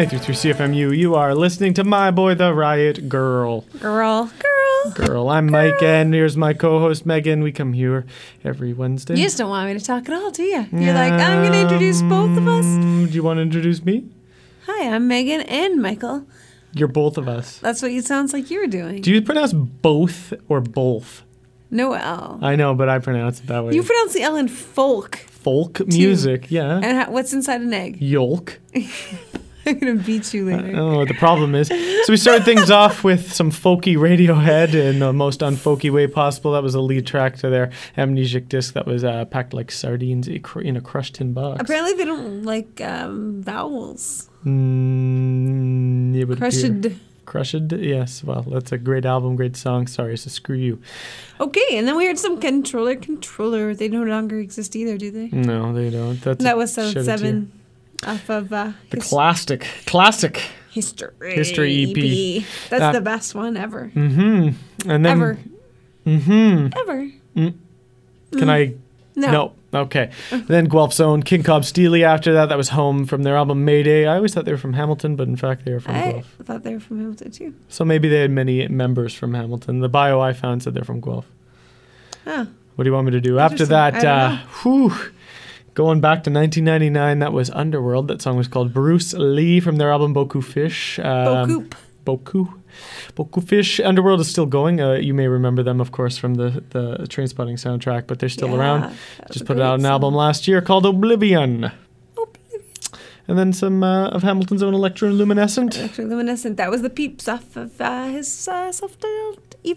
933 CFMU. You are listening to my boy, the Riot Girl. Girl, girl. Girl, I'm Mike, and here's my co-host Megan. We come here every Wednesday. You just don't want me to talk at all, do you? You're like, I'm going to introduce both of us. Um, Do you want to introduce me? Hi, I'm Megan and Michael. You're both of us. That's what it sounds like you're doing. Do you pronounce both or both? no L. I know, but I pronounce it that way. You pronounce the L in folk. Folk music, yeah. And how, what's inside an egg? Yolk. I'm going to beat you later. I know what the problem is. So we started things off with some folky Radiohead in the most unfolky way possible. That was a lead track to their Amnesiac disc that was uh, packed like sardines in a crushed tin box. Apparently, they don't like um, vowels. Mm, it would Crushed. appear- Crushed, yes. Well, that's a great album, great song. Sorry, so screw you. Okay, and then we heard some controller, controller. They no longer exist either, do they? No, they don't. That's That was seven off of uh, The his- classic, classic. history. History EP. That's That- the best one ever. Mm-hmm. And then, Ever. Mm-hmm. Ever. Can I? Mm. No. No. Okay. then Guelph's own King Cobb Steelie. After that, that was home from their album Mayday. I always thought they were from Hamilton, but in fact they were from I Guelph. I thought they were from Hamilton too. So maybe they had many members from Hamilton. The bio I found said they're from Guelph. Oh, What do you want me to do? After that, I uh, whew, going back to 1999, that was Underworld. That song was called Bruce Lee from their album Beaucoup Fish. Um, Bocoup. Boku. Beaucoup Fish. Underworld is still going. Uh, you may remember them, of course, from the, the Trainspotting soundtrack, but they're still Yeah, around. Just put out an song. album last year called Oblivion. Oblivion. And then some uh, of Hamilton's own Electroluminescent Electroluminescent. That was the peeps off of uh, his uh, self-titled EP.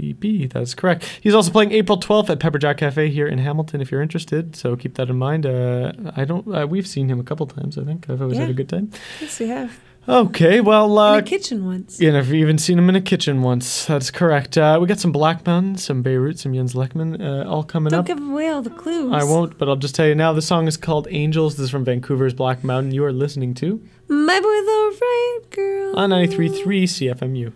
EP. That's correct. He's also playing April 12th at Pepperjack Cafe here in Hamilton if you're interested. So keep that in mind. Uh, I don't. Uh, we've seen him a couple times. I think I've always had a good time. Yes, we have. Okay, well, uh, In a kitchen once. yeah, I've even seen him in a kitchen once. That's correct. Uh, we got some Black Mountain, some Beirut, some Jens Lekman, uh, all coming up. Don't give away all the clues. I won't, but I'll just tell you now. The song is called Angels. This is from Vancouver's Black Mountain. You are listening to My boy, the right girl. on 93.3 CFMU.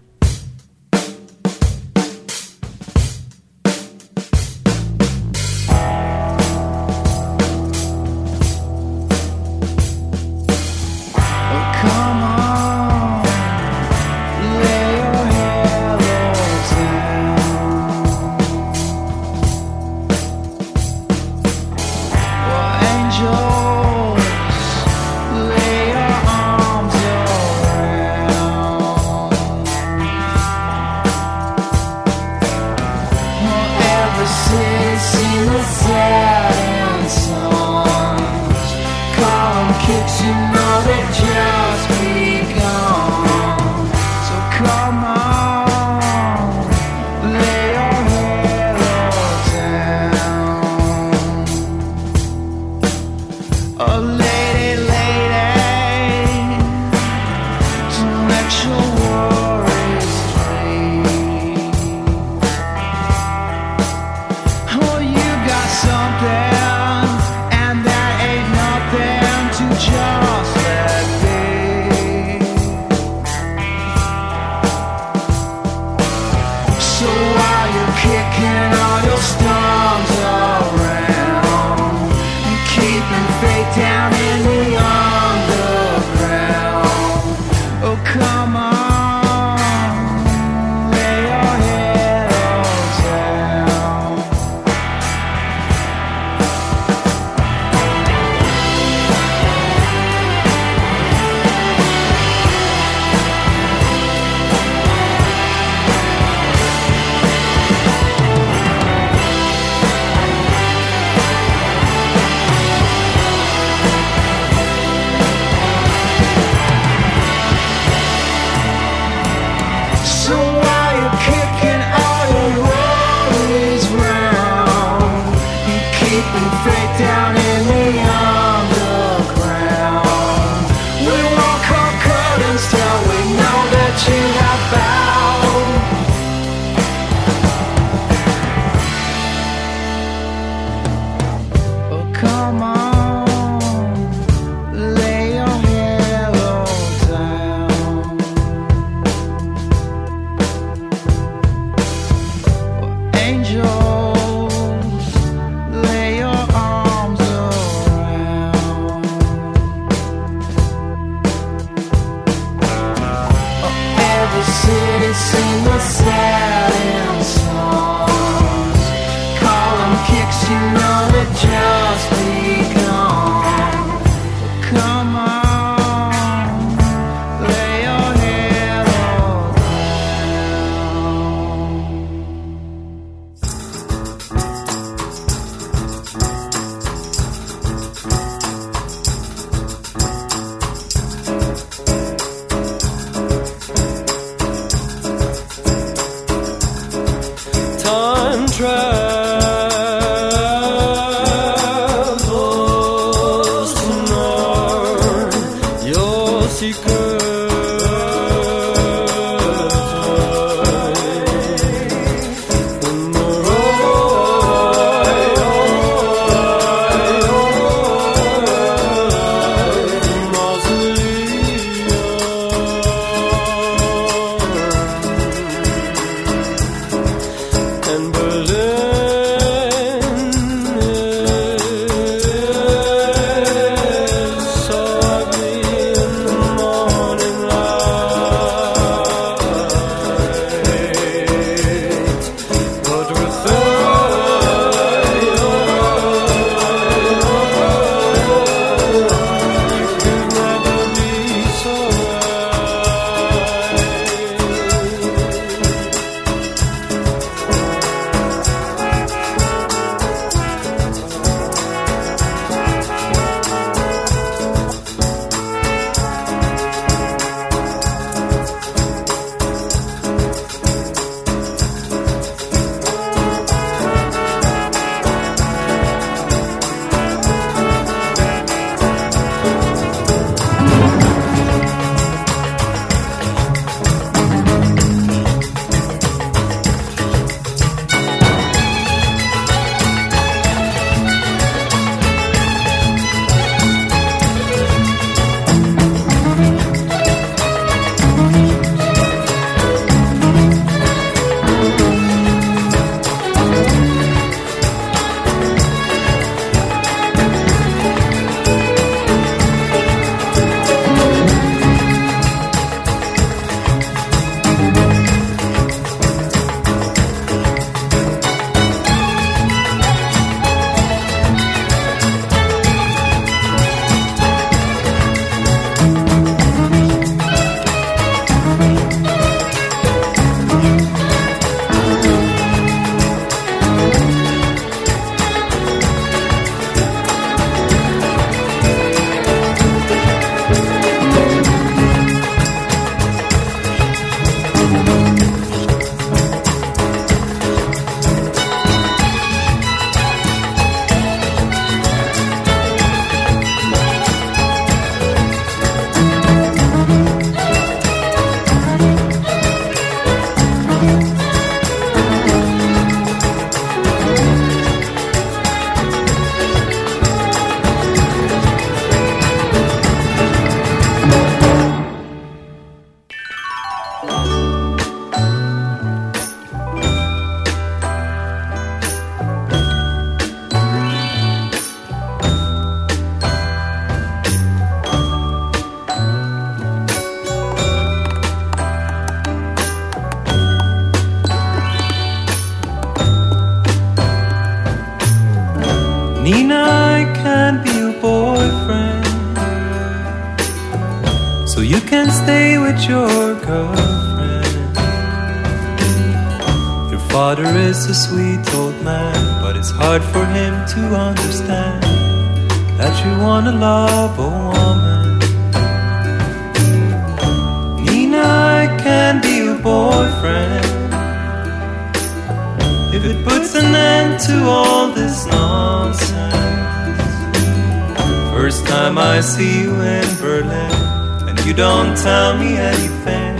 Don't tell me anything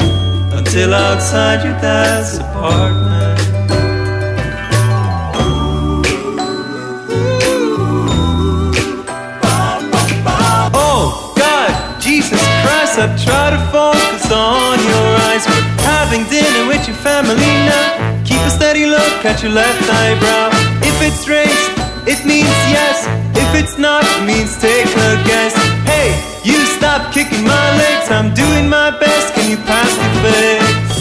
until outside your dad's apartment. Oh God, Jesus Christ, I've tried to focus on your eyes. Having dinner with your family now. Keep a steady look at your left eyebrow. If it's raised, it means yes. If it's not, means take a guess. Stop kicking my legs. I'm doing my best. Can you pass the face?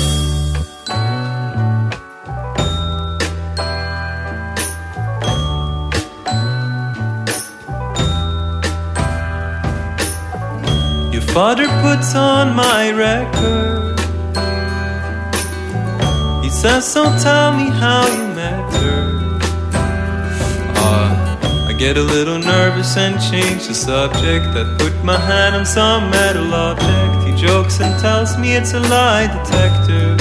Your father puts on my record. He says, So tell me how you met her. Get a little nervous and change the subject. I put my hand on some metal object. He jokes and tells me it's a lie detector.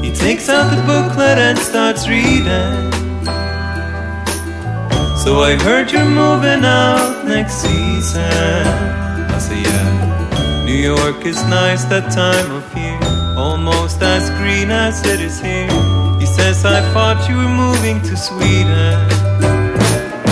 He takes out the booklet and starts reading. So I heard you're moving out next season. I say, yeah. New York is nice that time of year, almost as green as it is here. Says, I thought you were moving to Sweden.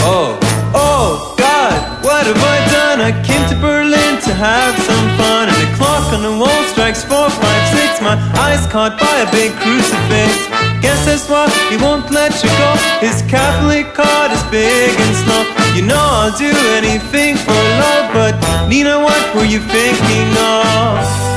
Oh, oh, God, what have I done? I came to Berlin to have some fun, and the clock on the wall strikes four, five, six. My eyes caught by a big crucifix. Guess that's why he won't let you go. His Catholic heart is big and slow. You know I'll do anything for love, but Nina, what were you thinking of?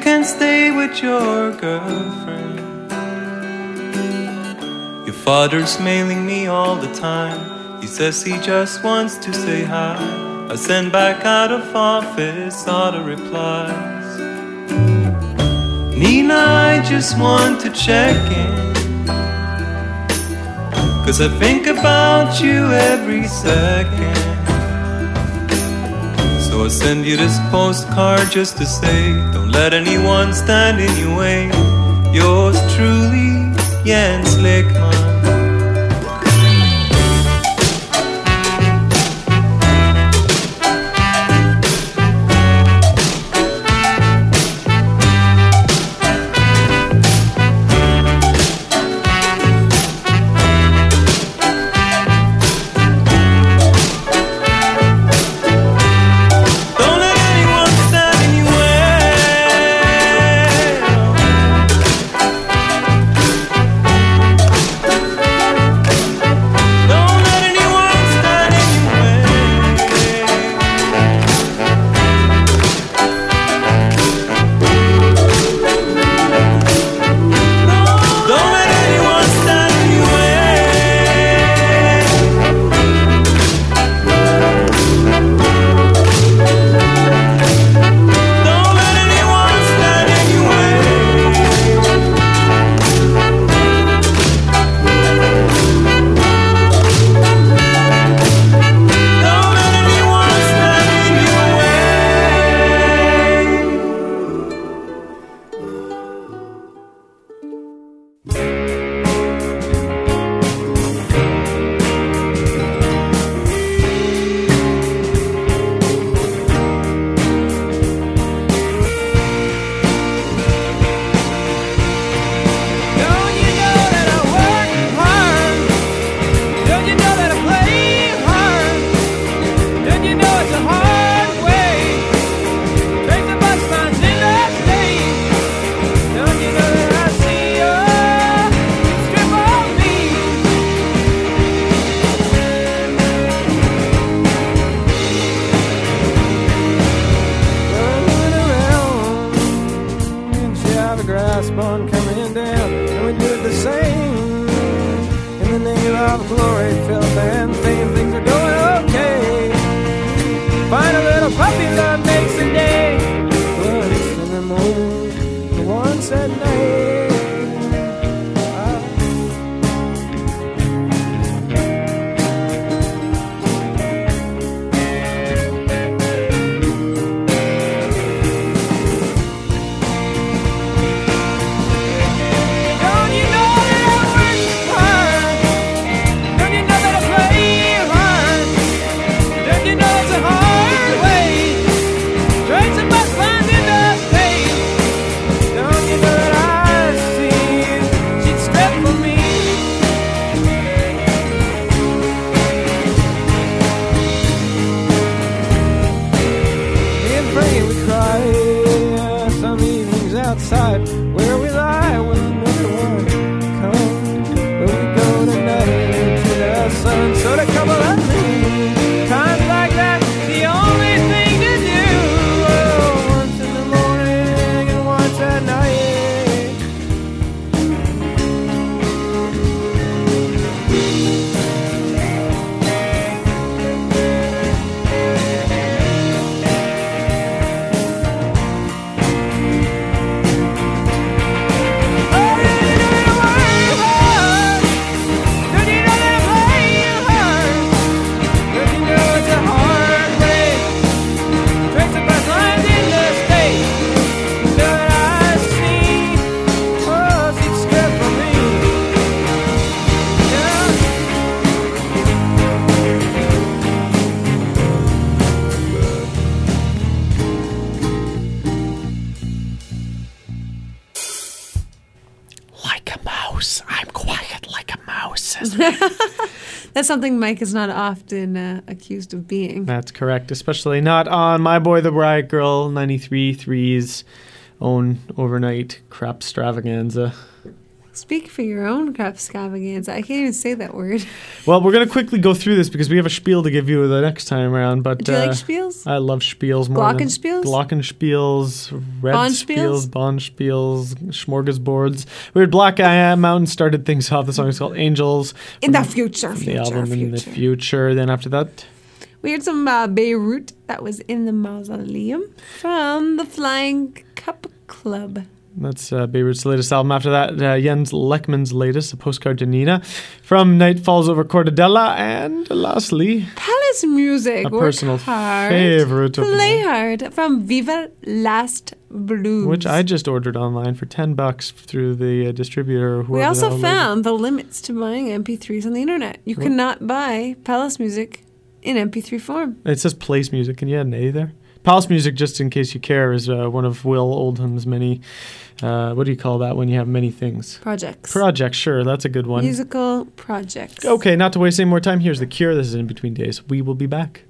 Can stay with your girlfriend. Your father's mailing me all the time. He says he just wants to say hi. I send back out of office the replies. Nina, I just want to check in. Cause I think about you every second. So I send you this postcard just to say, don't let anyone stand in your way. Yours truly, Jens Lekman. Things are That's something Mike is not often uh, accused of being. That's correct, especially not on My Boy the Riot Girl 93 3's own overnight crap extravaganza. Speak for your own crap extravaganza. I can't even say that word. Well, we're going to quickly go through this because we have a spiel to give you the next time around. But Do you like uh, spiels? I love spiels more. Glockenspiels? Glockenspiels, red Bonspiels? spiels, bonspiels, smorgasbords. Weird Black Eye Mountain started things off. The song is called Angels. In the future, The future, album future. in the future. Then after that, We heard some uh, Beirut that was in the mausoleum from the Flying Cup Club. That's uh, Beirut's latest album. After that, uh, Jens Lekman's latest, A Postcard to Nina. From Night Falls Over Kortedala. And lastly, Palace Music. A personal hard, favorite of Play mine. hard from Viva Last Blues. which I just ordered online for 10 bucks through the uh, distributor. or We also the hell made found the limits to buying MP3s on the internet. You cannot buy Palace Music in MP3 form. it. It says Place Music. Can you add an A there? Palace Music, just in case you care, is uh, one of Will Oldham's many. Uh, what do you call that when you have many things? Projects. Projects, sure, that's a good one. Musical projects. Okay, not to waste any more time, here's The Cure. This is In Between Days. We will be back.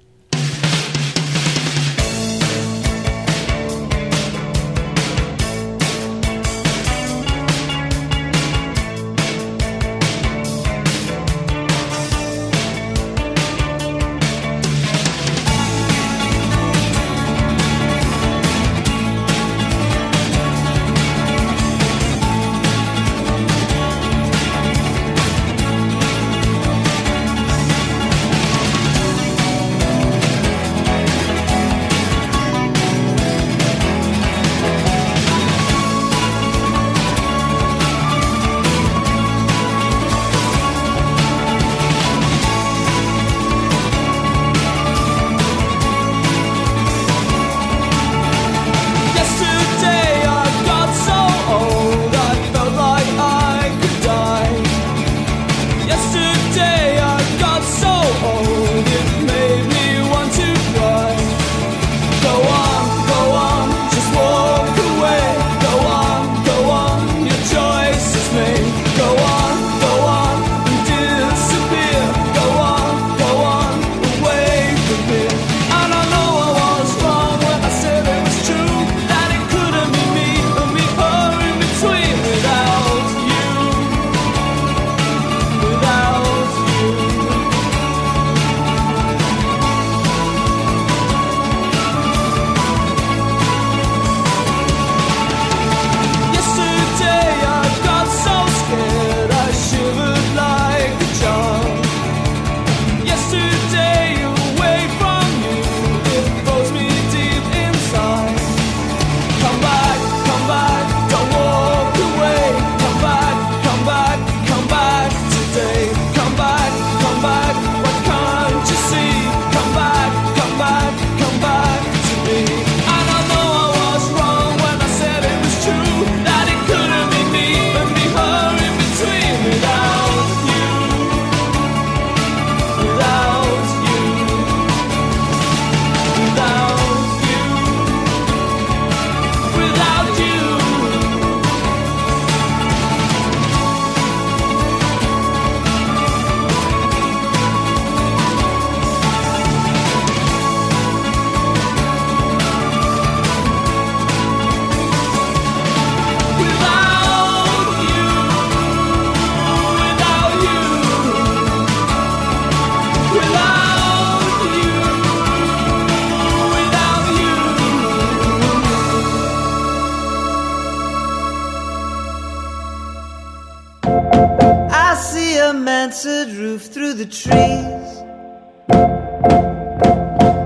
the trees.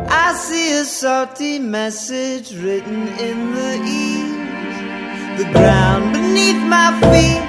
I see a salty message written in the eaves, the ground beneath my feet.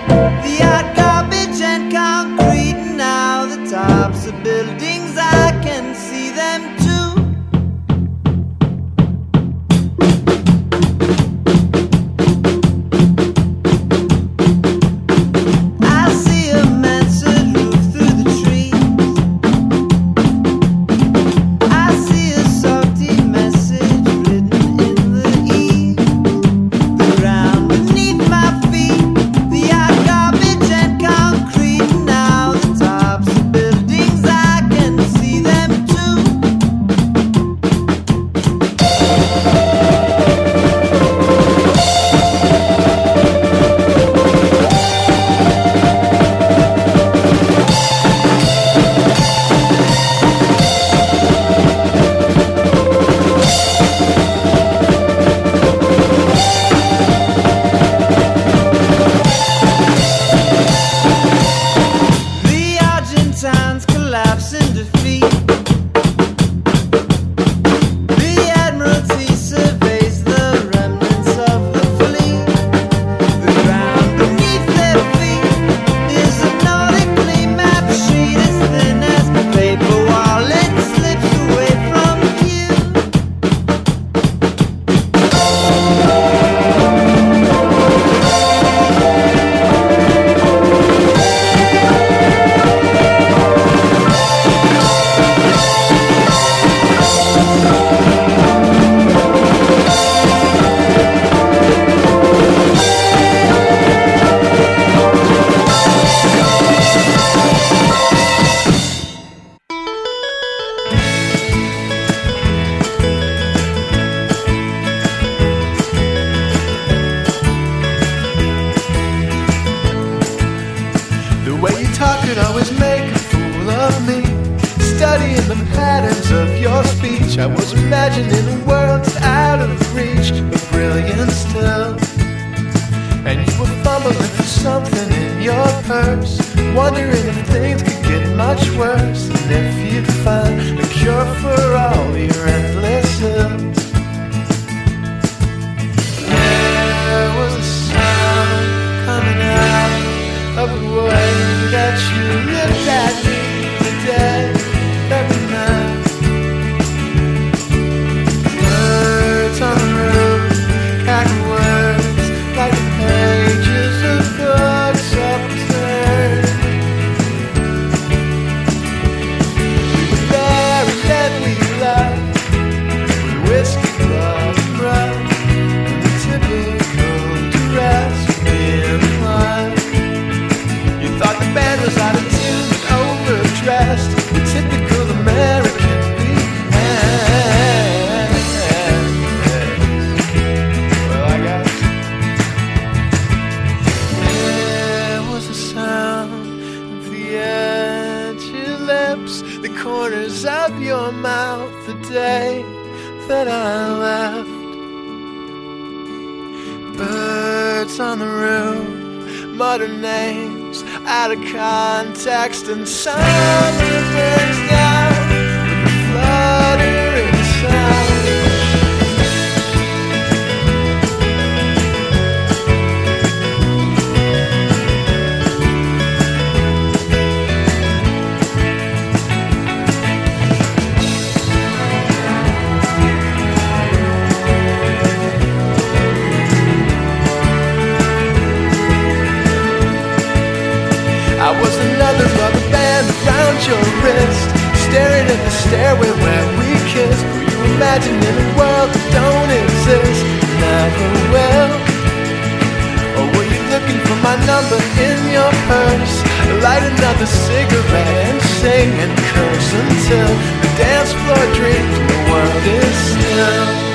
corners of your mouth the day that I left. Birds on the roof mutter names out of context, and some of the things another rubber band around your wrist, staring at the stairway where we kissed. Were you imagining a world that don't exist? Never will. Or were you looking for my number in your purse? Light another cigarette and sing and curse until the dance floor dreams the world is still.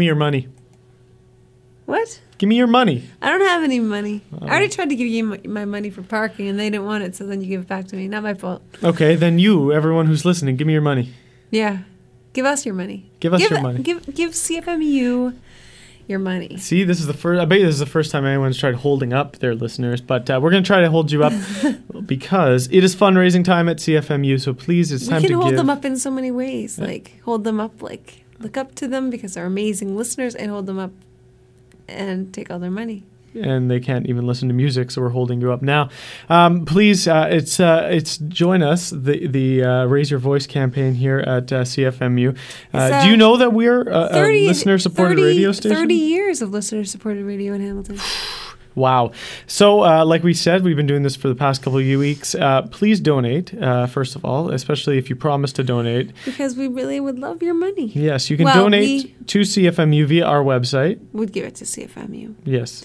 Me your money. What? Give me your money. I don't have any money. I Oh. already tried to give you my, my money for parking, and they didn't want it, so then you give it back to me. Not my fault. Okay, then you, everyone who's listening, give me your money. Yeah, give us your money. Give us give your money. Give give CFMU your money. See, this is the first. I bet you this is the first time anyone's tried holding up their listeners, but uh, we're going to try to hold you up because it is fundraising time at CFMU. So please, it's We time can hold give. them up in so many ways. Like hold them up, like look up to them because they're amazing listeners, and hold them up and take all their money. and they can't even listen to music, so we're holding you up now. Um, please, uh, it's uh, it's join us the the uh, Raise Your Voice campaign here at uh, CFMU. Uh, do you uh, know that we're a, a listener supported radio station? 30 years of listener supported radio in Hamilton. Wow. So, uh, like we said, we've been doing this for the past couple of weeks. Uh, please donate, uh, first of all, especially if you promise to donate. because we really would love your money. Yes, you can Well, donate to CFMU via our website. We'd give it to CFMU Yes.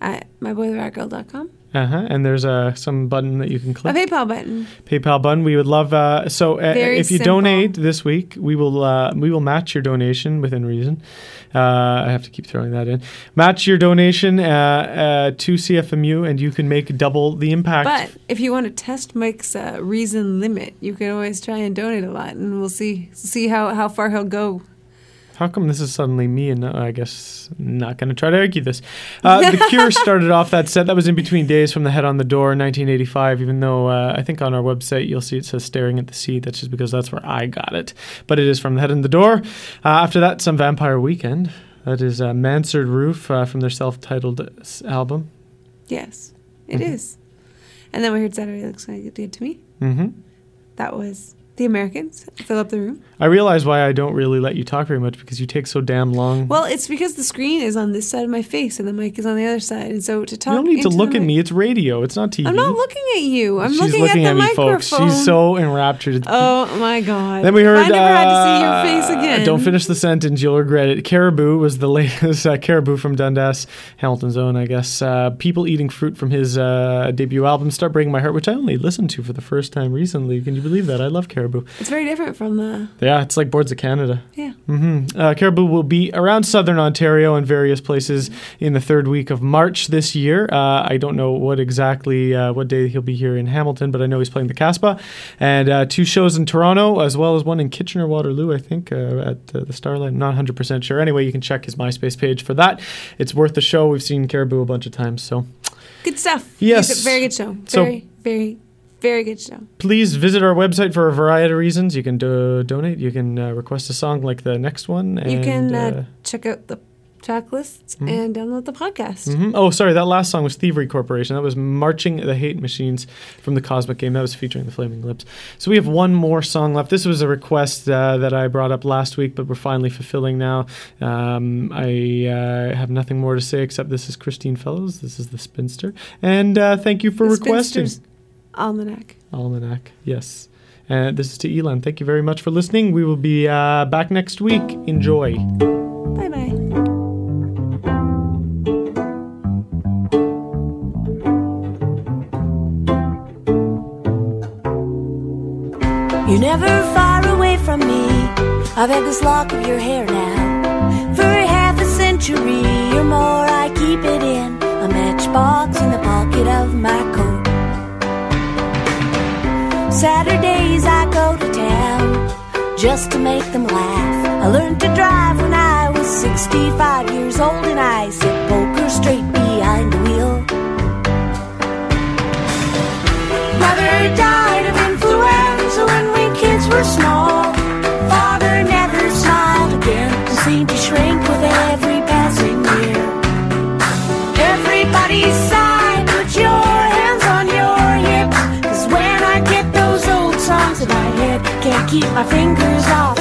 at myboytheratgirl.com. Uh huh. And there's uh, some button that you can click. A. PayPal button. PayPal button. We would love. Uh, so uh, if you simple. donate this week, we will uh, we will match your donation within reason. Uh, I have to keep throwing that in. Match your donation uh, uh, to CFMU, and you can make double the impact. But if you want to test Mike's uh, reason limit, you can always try and donate a lot, and we'll see see how, how far he'll go. How come this is suddenly me? And uh, I guess not going to try to argue this. Uh, the Cure started off that set. That was in between days from the Head on the Door, 1985. Even though uh, I think on our website you'll see it says "Staring at the Sea." That's just because that's where I got it. But it is from the Head on the Door. Uh, after that, some Vampire Weekend. That is uh, Mansard Roof uh, from their self-titled s- album. Yes, it is. And then we heard Saturday Looks Like It Did to Me. hmm That was The Americans. Fill up the room. I realize why I don't really let you talk very much because you take so damn long. Well, it's because the screen is on this side of my face and the mic is on the other side. And so to talk you don't need to look at mic- me. It's radio. It's not TV. I'm not looking at you. I'm She's looking, looking at the me, microphone. folks. She's so enraptured. Oh my god! Then we heard. I never had to see your uh, face again. Don't finish the sentence; you'll regret it. Caribou was the latest. Uh, Caribou from Dundas, Hamilton's own, I guess. Uh, People eating fruit from his uh, debut album, "Start Breaking My Heart," which I only listened to for the first time recently. Can you believe that? I love Caribou. It's very different from the Yeah, it's like Boards of Canada. yeah. Mm-hmm. Uh, Caribou will be around southern Ontario and various places in the third week of March this year. Uh, I don't know what exactly uh, what day he'll be here in Hamilton, but I know he's playing the Casbah and uh, two shows in Toronto as well as one in Kitchener Waterloo. I think uh, at uh, the Starlight. I'm not 100 percent sure. Anyway, you can check his MySpace page for that. It's worth the show. We've seen Caribou a bunch of times, so Good stuff. Yes. Very good show. So- Very very good show. please visit our website for a variety of reasons. You can do- donate. You can uh, request a song like the next one. And, you can uh, uh, check out the track lists Mm-hmm. and download the podcast. Mhm. Oh, sorry. That last song was Thievery Corporation. That was Marching the Hate Machines from the Cosmic Game. That was featuring the Flaming Lips. So we have one more song left. This was a request uh, that I brought up last week, but we're finally fulfilling now. Um, I uh, have nothing more to say except this is Christine Fellows. This is the Spinster. And uh, thank you for The requesting. Spinster's Almanac. Almanac. Yes. And this is to Elon. Thank you very much for listening. We will be uh, back next week. Enjoy. Bye bye. You're never far away from me. I've had this lock of your hair now for half a century or more. I keep it in a matchbox in the pocket of my coat. Saturdays I go to town just to make them laugh. I learned to drive when I was 65 years old and I sit poker straight behind the wheel. Mother died of influenza when we kids were small. Keep my fingers off